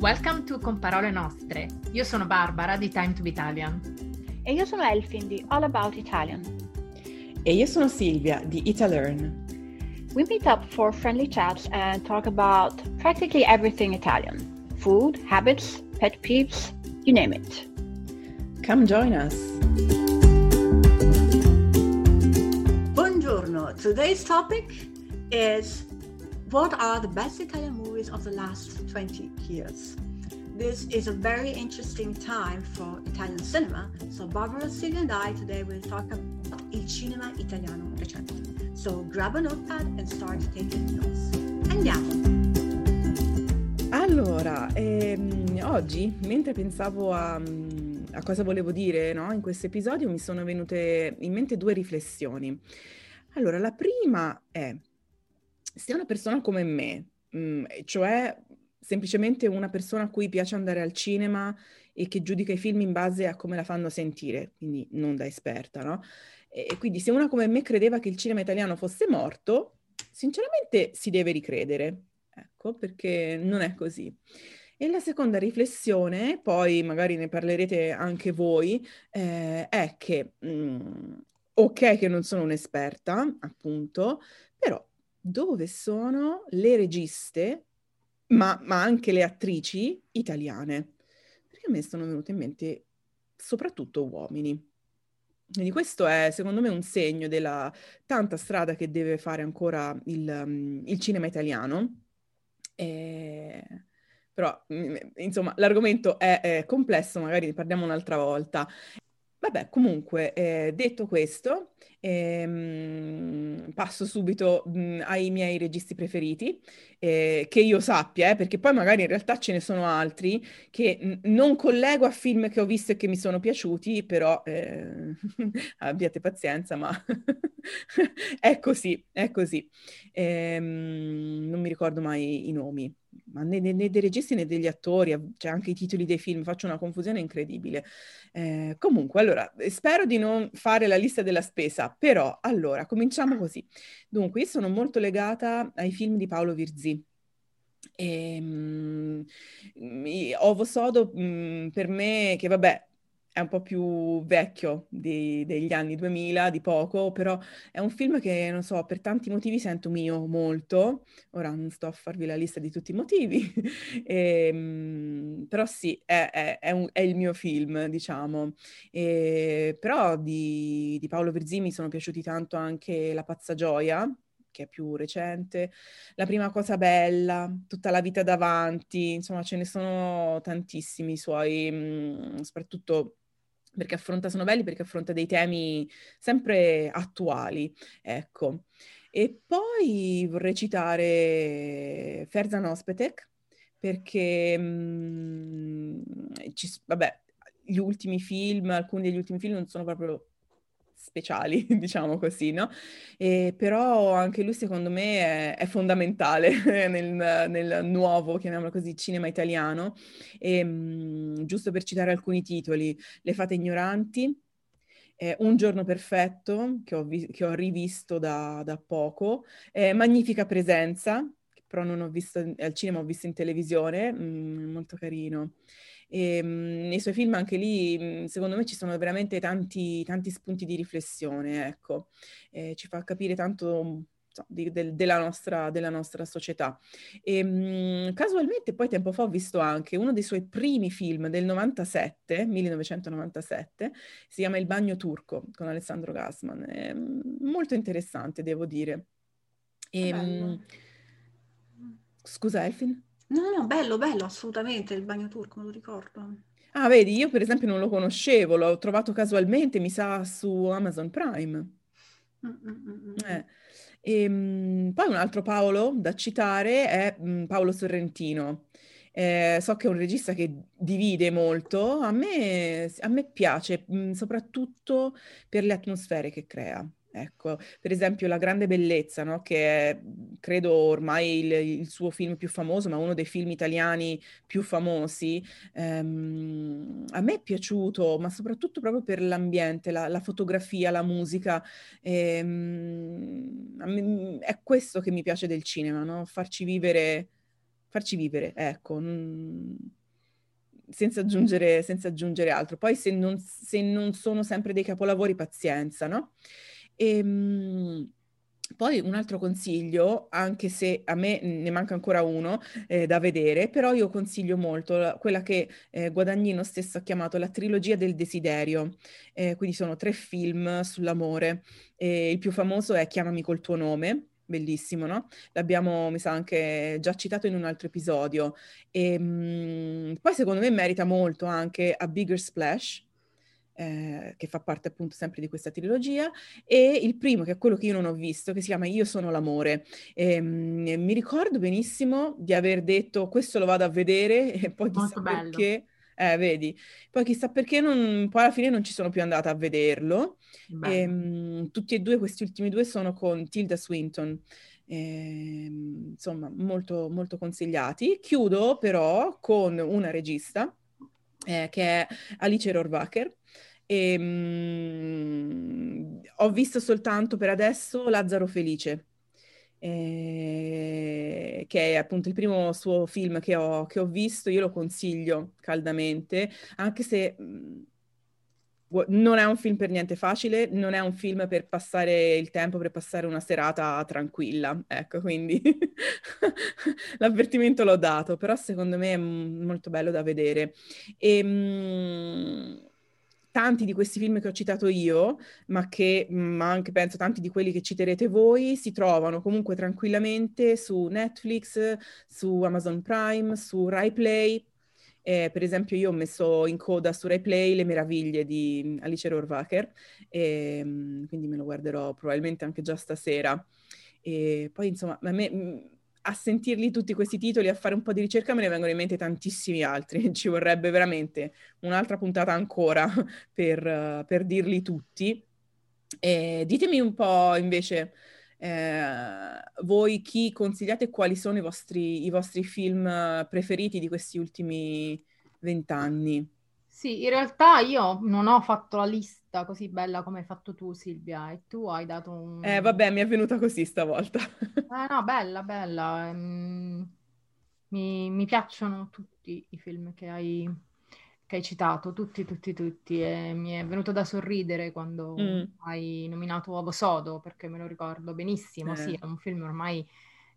Welcome to Con Parole Nostre. Io sono Barbara di Time to be Italian. E io sono Elfin di All About Italian. E io sono Silvia di Italearn. We meet up for friendly chats and talk about practically everything Italian food, habits, pet peeves, you name it. Come join us. Buongiorno. Today's topic is what are the best Italian movies of the last 20 years? This is a very interesting time for Italian cinema. So Barbara, Silvia and I today will talk about il cinema italiano recente. So grab a notepad and start taking notes. Andiamo! Allora, ehm, oggi, mentre pensavo a, a cosa volevo dire no, in questo episodio, mi sono venute in mente due riflessioni. Allora, la prima è, se una persona come me, mh, cioè semplicemente una persona a cui piace andare al cinema e che giudica i film in base a come la fanno sentire, quindi non da esperta, no? E quindi se una come me credeva che il cinema italiano fosse morto, sinceramente si deve ricredere, ecco, perché non è così. E la seconda riflessione, poi magari ne parlerete anche voi, eh, è che, mh, mm, ok che non sono un'esperta, appunto, però dove sono le registe, ma, ma anche le attrici italiane? Perché a me sono venute in mente soprattutto uomini. Quindi questo è secondo me un segno della tanta strada che deve fare ancora il, um, il cinema italiano. E... Però, mm, insomma, l'argomento è, è, complesso, magari ne parliamo un'altra volta. Vabbè, comunque, eh, detto questo, ehm, passo subito mh, ai miei registi preferiti, eh, che io sappia, eh, perché poi magari in realtà ce ne sono altri che n- non collego a film che ho visto e che mi sono piaciuti, però eh, abbiate pazienza, ma è così, è così. Ehm, non mi ricordo mai i nomi ma né, né, dei registi né degli attori, cioè anche i titoli dei film, faccio una confusione incredibile. Eh, comunque, allora, spero di non fare la lista della spesa, però, allora, cominciamo così. Dunque, io sono molto legata ai film di Paolo Virzì. E, um, Ovo Sodo um, per me, che vabbè, è un po' più vecchio di, degli anni 2000, di poco, però è un film che, non so, per tanti motivi sento mio molto. Ora non sto a farvi la lista di tutti i motivi, e, ehm, però sì, è, è, è, un, è, il mio film, diciamo. E, però di, di Paolo Virzì mi sono piaciuti tanto anche La pazza gioia, che è più recente, La prima cosa bella, Tutta la vita davanti, insomma ce ne sono tantissimi suoi, mm, soprattutto perché affronta, sono belli perché affronta dei temi sempre attuali, ecco. E poi vorrei citare Ferzan Ospetek, perché, mh, ci, vabbè, gli ultimi film, alcuni degli ultimi film non sono proprio speciali, diciamo così, no? E, però anche lui secondo me è, è fondamentale nel, nel, nuovo, chiamiamolo così, cinema italiano. E, mh, giusto per citare alcuni titoli, Le fate ignoranti, eh, Un giorno perfetto, che ho, vi- che ho rivisto da, da poco, eh, Magnifica presenza, però non ho visto al cinema, ho visto in televisione, mh, molto carino. E, ehm, mh, nei suoi film anche lì, mh, secondo me, ci sono veramente tanti, tanti spunti di riflessione, ecco. Eh, ci fa capire tanto di, del, della, nostra, della, nostra, società. E, ehm, mh, casualmente poi tempo fa ho visto anche uno dei suoi primi film del 97, 1997, si chiama Il bagno turco con Alessandro Gassman. È molto interessante, devo dire. E, ehm, scusa, Elfin? No, no, bello, bello, assolutamente, il bagno turco, me lo ricordo. Ah, vedi, io per esempio non lo conoscevo, l'ho trovato casualmente, mi sa, su Amazon Prime. Mm-mm-mm. Eh. E, mh, poi un altro Paolo da citare è mh, Paolo Sorrentino. Eh, so che è un regista che divide molto, a me, a me piace, mh, soprattutto per le atmosfere che crea. Ecco, per esempio La grande bellezza, no? che è, credo ormai il, il, suo film più famoso, ma uno dei film italiani più famosi, ehm, a me è piaciuto, ma soprattutto proprio per l'ambiente, la, la fotografia, la musica. Ehm, me, è questo che mi piace del cinema, no? farci vivere farci vivere, ecco, mm, senza, aggiungere, senza aggiungere altro. Poi se non, se non sono sempre dei capolavori, pazienza, no? E, ehm, poi un altro consiglio, anche se a me ne manca ancora uno eh, da vedere, però io consiglio molto la, quella che eh, Guadagnino stesso ha chiamato la trilogia del desiderio. Eh, quindi sono tre film sull'amore. il più famoso è Chiamami col tuo nome, bellissimo, no? L'abbiamo, mi sa, anche già citato in un altro episodio. E, mh, mm, poi secondo me merita molto anche A Bigger Splash, eh, che fa parte appunto sempre di questa trilogia, e il primo, che è quello che io non ho visto, che si chiama Io sono l'amore. E, mh, mi ricordo benissimo di aver detto questo lo vado a vedere e poi chissà perché... Eh, vedi, poi chissà perché non, poi alla fine non ci sono più andata a vederlo. E, ehm, tutti e due, questi ultimi due sono con Tilda Swinton. E, ehm, insomma, molto, molto consigliati. Chiudo però con una regista eh, che è Alice Rohrwacher. E, mh, mm, ho visto soltanto per adesso Lazzaro Felice eh, che è appunto il primo suo film che ho, che ho, visto, io lo consiglio caldamente, anche se mh, non è un film per niente facile, non è un film per passare il tempo, per passare una serata tranquilla, ecco, quindi l'avvertimento l'ho dato, però secondo me è molto bello da vedere. E, mh, tanti di questi film che ho citato io, ma che ma anche penso tanti di quelli che citerete voi, si trovano comunque tranquillamente su Netflix, su Amazon Prime, su Rai Play. Eh, per esempio, io ho messo in coda su Rai Play Le meraviglie di Alice Rohrwacher, e, quindi me lo guarderò probabilmente anche già stasera. E poi, insomma, a me a sentirli tutti questi titoli, a fare un po' di ricerca, me ne vengono in mente tantissimi altri. Ci vorrebbe veramente un'altra puntata ancora per, per dirli tutti. E ditemi un po' invece eh, voi chi consigliate quali sono i vostri, i vostri film preferiti di questi ultimi vent'anni. Sì, in realtà io non ho fatto la lista così bella come hai fatto tu, Silvia, e tu hai dato un... Eh, vabbè, mi è venuta così stavolta. eh, no, bella, bella. Mm, mi, mi, piacciono tutti i film che hai, che hai, citato, tutti, tutti, tutti. E mi è venuto da sorridere quando mm. hai nominato Uovo Sodo, perché me lo ricordo benissimo. Eh. Sì, è un film ormai...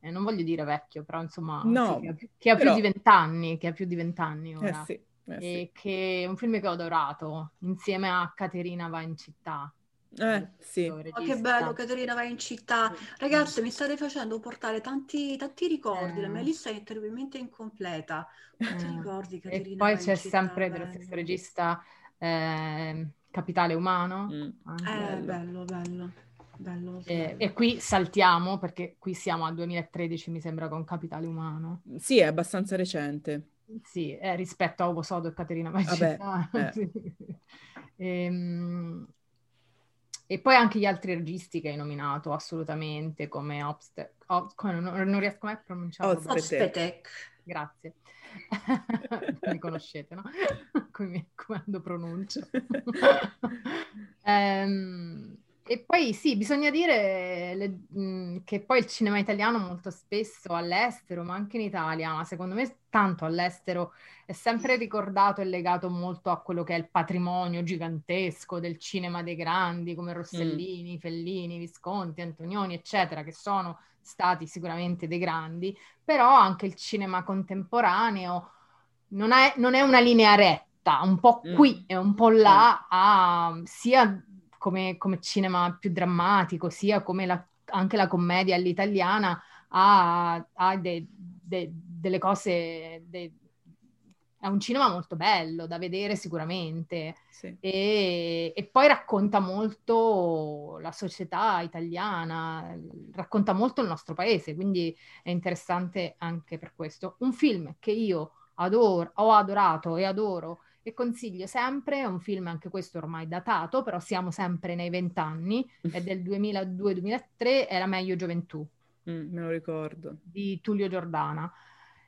Eh, non voglio dire vecchio, però insomma, no, sì, che, ha, che ha però... più di vent'anni, che ha più di vent'anni ora. Eh sì. Eh, sì. che è un film che ho adorato insieme a Caterina va in città. Eh, sì. Oh, che bello, Caterina va in città. Ragazzi, mi state facendo portare tanti, tanti ricordi. Eh. La mia lista è terribilmente incompleta. Quanti eh. ricordi, Caterina? E poi c'è sempre dello stesso regista eh, Capitale Umano. Mm. Eh, bello, bello. bello. E, e, qui saltiamo perché qui siamo al 2013, mi sembra, con Capitale Umano. Sì, è abbastanza recente. Sì, eh, rispetto a Ovo Sodo e Caterina Magetta. Eh. e, ehm, e, poi anche gli altri registi che hai nominato, assolutamente, come Obste... Ob... non, non, riesco mai a pronunciarlo. Obstetek. Grazie. Mi conoscete, no? come, quando pronuncio. um, E poi sì, bisogna dire le, mh, che poi il cinema italiano molto spesso all'estero, ma anche in Italia, ma secondo me tanto all'estero, è sempre ricordato e legato molto a quello che è il patrimonio gigantesco del cinema dei grandi, come Rossellini, mm. Fellini, Visconti, Antonioni, eccetera, che sono stati sicuramente dei grandi, però anche il cinema contemporaneo non è, non è una linea retta, un po' qui mm. e un po' là, a, sia come, come cinema più drammatico, sia come la, anche la commedia all'italiana ha, ha de, de, delle cose, de, è un cinema molto bello da vedere sicuramente sì. e, e, poi racconta molto la società italiana, racconta molto il nostro paese, quindi è interessante anche per questo. Un film che io adoro, ho adorato e adoro e consiglio sempre, è un film anche questo ormai datato, però siamo sempre nei vent'anni, è del 2002-2003, è La meglio gioventù. Mm, me lo ricordo. Di Tullio Giordana.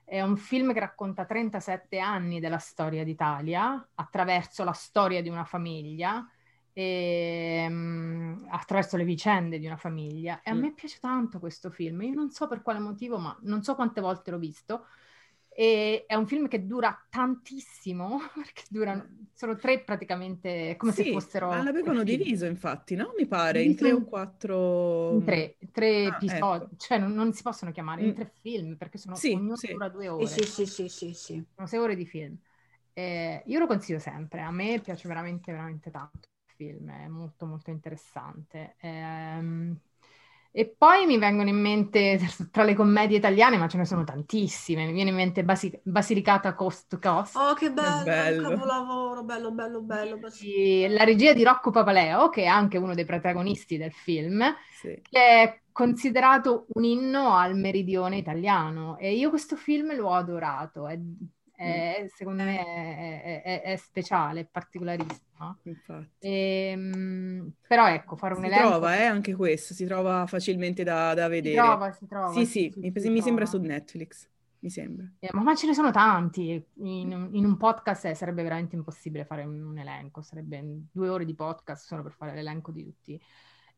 È un film che racconta 37 anni della storia d'Italia attraverso la storia di una famiglia, e, um, attraverso le vicende di una famiglia. E a mm. me piace tanto questo film. Io non so per quale motivo, ma non so quante volte l'ho visto E è un film che dura tantissimo, perché durano, sono tre praticamente, come sì, se fossero... Ma l'avevano diviso infatti, no? Mi pare, in tre o quattro... In tre, tre ah, episodi, ecco. cioè non, non, si possono chiamare in Mm. tre film, perché sono, Sì, ognuno sì. dura due ore. Sì, sì, sì, sì, sì. sono sei ore di film. Eh, io lo consiglio sempre, a me piace veramente, veramente tanto il film, è molto, molto interessante. Ehm, e poi mi vengono in mente, tra le commedie italiane, ma ce ne sono tantissime, mi viene in mente Basi- Basilicata Coast to Coast, Oh, che bello, bello. un capolavoro, bello, bello, bello. di- la regia di Rocco Papaleo, che è anche uno dei protagonisti del film, Sì. che è considerato un inno al meridione italiano e io questo film l'ho adorato, è, è- secondo me è, è- è- speciale, è particolarissimo. Infatti. Ehm, però ecco, fare un Si elenco trova, eh, anche questo, si trova facilmente da, da si vedere. trova, si trova, Sì, sì, mi, si mi sembra su. Netflix, mi sembra. Eh, ma, ma ce ne sono tanti, in, in un podcast eh, sarebbe veramente impossibile fare un, un elenco, sarebbe due ore di podcast solo per fare l'elenco di tutti.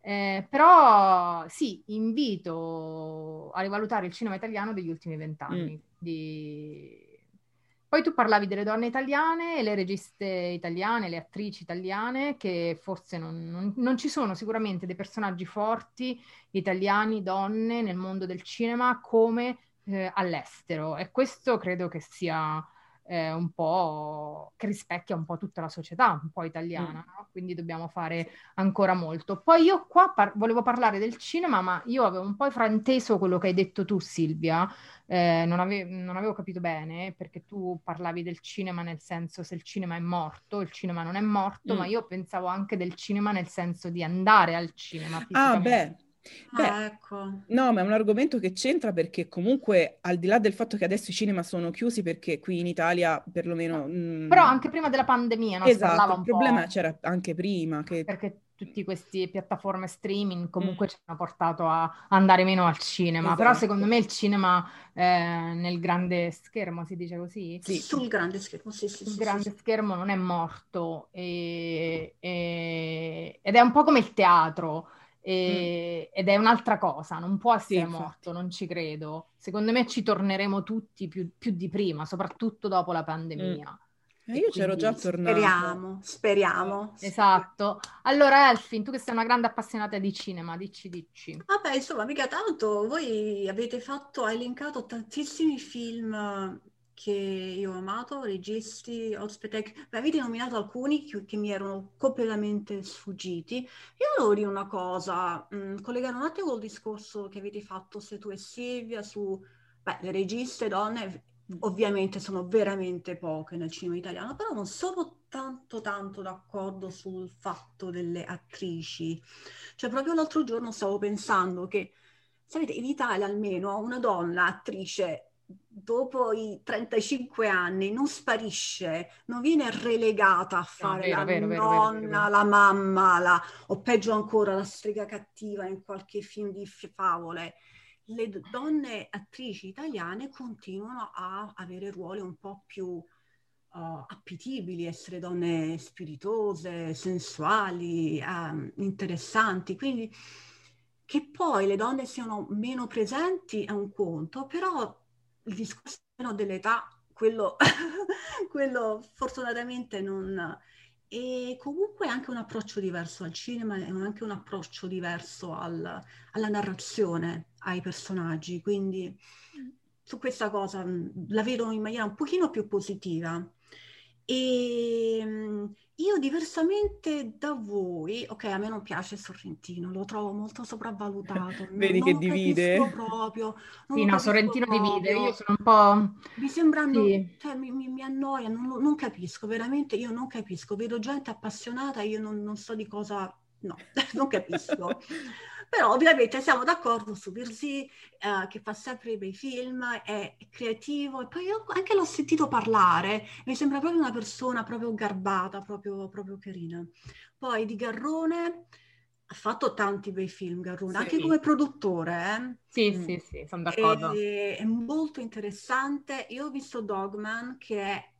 Eh, però sì, invito a rivalutare il cinema italiano degli ultimi vent'anni. di- Poi tu parlavi delle donne italiane, le registe italiane, le attrici italiane, che forse non, non- non ci sono sicuramente dei personaggi forti italiani, donne nel mondo del cinema come eh, all'estero. E questo credo che sia eh, un po' che rispecchia un po' tutta la società un po' italiana, no? Quindi dobbiamo fare ancora molto. Poi io qua par- volevo parlare del cinema, ma io avevo un po' frainteso quello che hai detto tu, Silvia. Eh, non, ave- non avevo capito bene perché tu parlavi del cinema nel senso se il cinema è morto, il cinema non è morto, Mm. ma io pensavo anche del cinema nel senso di andare al cinema Ah, beh, beh, Ah, ecco. no, ma è un argomento che c'entra perché comunque, al di là del fatto che adesso i cinema sono chiusi, perché qui in Italia perlomeno... mm, Però anche prima della pandemia, no? Esatto, il problema po'. c'era anche prima, che perché tutte queste piattaforme streaming comunque Mm. ci hanno portato a andare meno al cinema, però Esatto. secondo me il cinema eh, nel grande schermo, si dice così, Sì. Sul grande schermo, sì, sì, sì, sì, grande sì. schermo non è morto e- e- ed è un po' come il teatro e- ed è un'altra cosa, non può essere infatti. morto, non ci credo. Secondo me ci torneremo tutti più, più di prima, soprattutto dopo la pandemia. Eh, io c'ero già tornato. Speriamo, speriamo. Esatto. Allora, Elfin, tu che sei una grande appassionata di cinema, dici, dici. Vabbè, insomma, mica tanto. Voi avete fatto, hai elencato tantissimi film che io ho amato, registi, ospite. Beh, avete nominato alcuni che, che mi erano completamente sfuggiti. Io volevo dire una cosa, mh, collegare un attimo col discorso che avete fatto se tu e Silvia su, beh, le registe donne ovviamente sono veramente poche nel cinema italiano, però non sono tanto tanto d'accordo sul fatto delle attrici. Cioè, proprio l'altro giorno stavo pensando che, sapete, in Italia almeno una donna attrice dopo i 35 anni non sparisce, non viene relegata a fare vero, la vero, vero, nonna, la mamma, la- o peggio ancora la strega cattiva in qualche film di favole. Le donne attrici italiane continuano a avere ruoli un po' più uh, appetibili, essere donne spiritose, sensuali, ehm, interessanti. Quindi che poi le donne siano meno presenti è un conto, però il discorso dell'età, quello, quello fortunatamente non... E comunque anche un approccio diverso al cinema e anche un approccio diverso al- alla narrazione, ai personaggi. Quindi su questa cosa mh, la vedo in maniera un pochino più positiva. E mh, io diversamente da voi, ok, a me non piace Sorrentino, lo trovo molto sopravvalutato, Vedi non che lo divide? proprio, Sì, no, Sorrentino divide, proprio. io sono un po'... Mi sembrano, Sì. cioè, mi, mi- mi annoia, non, non capisco, veramente io non capisco, vedo gente appassionata, io non, non so di cosa, no, non capisco. Però ovviamente siamo d'accordo su Virzì, eh, che fa sempre bei film, è creativo e poi anche l'ho sentito parlare, mi sembra proprio una persona proprio garbata, proprio, proprio carina. Poi di Garrone ha fatto tanti bei film, Garrone, Sì. anche come produttore, eh. Sì, Mm. sì, sì, sono d'accordo. E- è molto interessante. Io ho visto Dogman, che è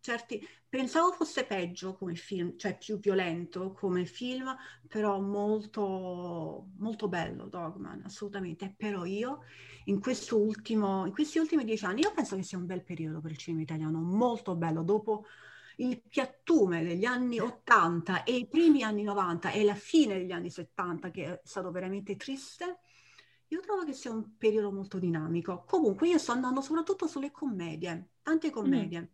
certi... Pensavo fosse peggio come film, cioè più violento come film, però molto, molto bello Dogman, assolutamente. Però io in, ultimo, in questi ultimi dieci anni, io penso che sia un bel periodo per il cinema italiano, molto bello. Dopo il piattume degli anni 80 e i primi anni 90 e la fine degli anni 70, che è stato veramente triste, io trovo che sia un periodo molto dinamico. Comunque io sto andando soprattutto sulle commedie, tante commedie. Mm.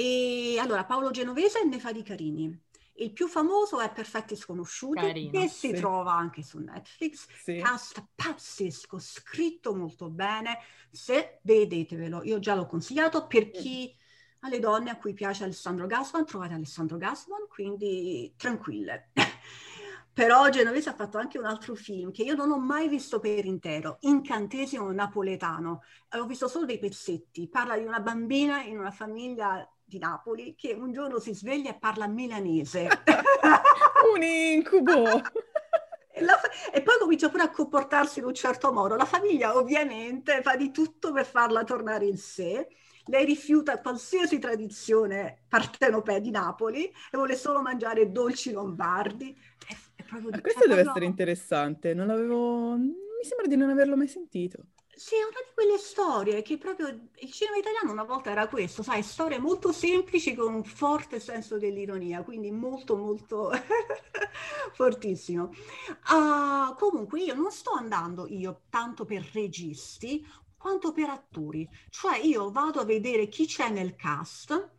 E allora Paolo Genovese ne fa di carini. Il più famoso è Perfetti Sconosciuti, Carino, che si trova anche su Netflix. Sì. Cast pazzesco, scritto molto bene. Se vedetevelo, io già l'ho consigliato per chi alle donne a cui piace Alessandro Gassman, trovate Alessandro Gassman, quindi tranquille. Però Genovese ha fatto anche un altro film che io non ho mai visto per intero, Incantesimo napoletano. Ho visto solo dei pezzetti. Parla di una bambina in una famiglia di Napoli che un giorno si sveglia e parla milanese. un incubo! Fa- e poi comincia pure a comportarsi in un certo modo. La famiglia ovviamente fa di tutto per farla tornare in sé. Lei rifiuta qualsiasi tradizione partenopea di Napoli e vuole solo mangiare dolci lombardi. È, è di- questo deve essere interessante, non l'avevo... mi sembra di non averlo mai sentito. Sì, è una di quelle storie che proprio il cinema italiano una volta era questo, sai, storie molto semplici con un forte senso dell'ironia, quindi molto molto fortissimo. Uh, comunque io non sto andando io tanto per registi quanto per attori, cioè io vado a vedere chi c'è nel cast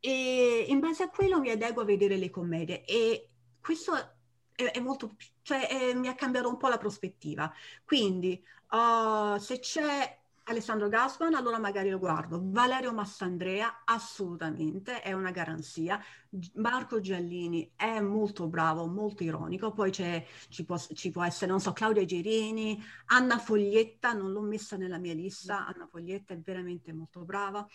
e in base a quello mi adeguo a vedere le commedie e questo è, è molto, cioè è, mi ha cambiato un po' la prospettiva. Quindi Uh, se c'è Alessandro Gassman, allora magari lo guardo. Valerio Massandrea, assolutamente, è una garanzia. Marco Giallini è molto bravo, molto ironico. Poi ci può, ci, può, essere, non so, Claudia Gerini, Anna Foglietta, non l'ho messa nella mia lista. Anna Foglietta è veramente molto brava.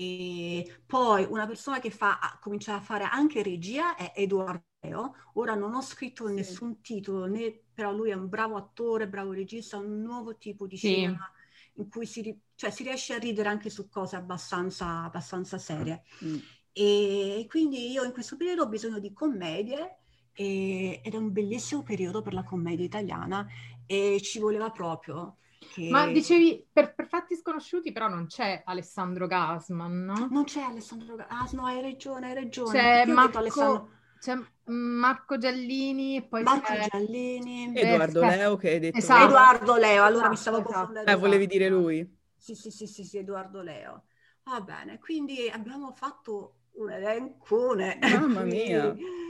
E poi una persona che fa, comincia a fare anche regia è Edoardo Leo. Ora non ho scritto sì. nessun titolo, né, però lui è un bravo attore, bravo regista, un nuovo tipo di sì. cinema in cui si, cioè, si, riesce a ridere anche su cose abbastanza, abbastanza serie. Mm. E quindi io in questo periodo ho bisogno di commedie e, ed è un bellissimo periodo per la commedia italiana e ci voleva proprio che... Ma dicevi, per, per, fatti sconosciuti però non c'è Alessandro Gasman, no? Non c'è Alessandro Gasman, ah, no, hai ragione, hai ragione. C'è Marco, Alessandro... c'è Marco Giallini, poi Marco c'è... Giallini. Edoardo Leo che hai detto. Esatto. Edoardo Leo, allora esatto, mi stavo esatto. confondendo. Eh, volevi dire lui? Sì, sì, sì, sì, sì, Edoardo Leo. Va bene, quindi abbiamo fatto un elencone. Mamma mia.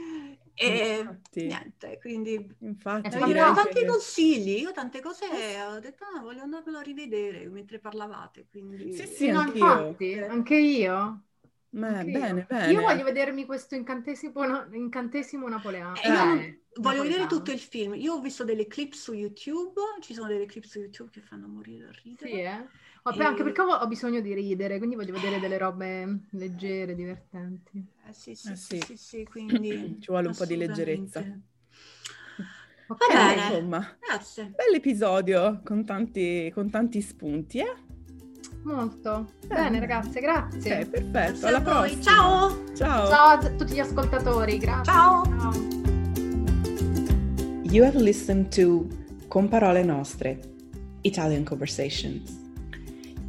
E infatti. niente, quindi infatti, eh, direi tanti che... consigli, io tante cose ho detto ah, voglio andarmelo a rivedere mentre parlavate. Quindi... Sì, sì, no, infatti, anche io. Beh, anche bene, io. bene. Io voglio vedermi questo incantesimo, incantesimo napoleano. Eh, io eh, voglio vedere tutto il film. Io ho visto delle clip su YouTube, ci sono delle clip su YouTube che fanno morire da ridere. Sì, eh? Vabbè, e... anche perché ho bisogno di ridere, quindi voglio vedere delle robe leggere, divertenti. Eh sì, sì, eh sì. sì, sì quindi ci vuole un po' di leggerezza. Ok, bene. insomma, grazie. Bell'episodio con tanti, con tanti spunti, eh? Molto. Bene, bene ragazze, grazie. Ok, perfetto, alla prossima. Ciao. Ciao. Ciao a tutti gli ascoltatori, grazie. Ciao. Ciao. You have listened to Con parole nostre, Italian Conversations.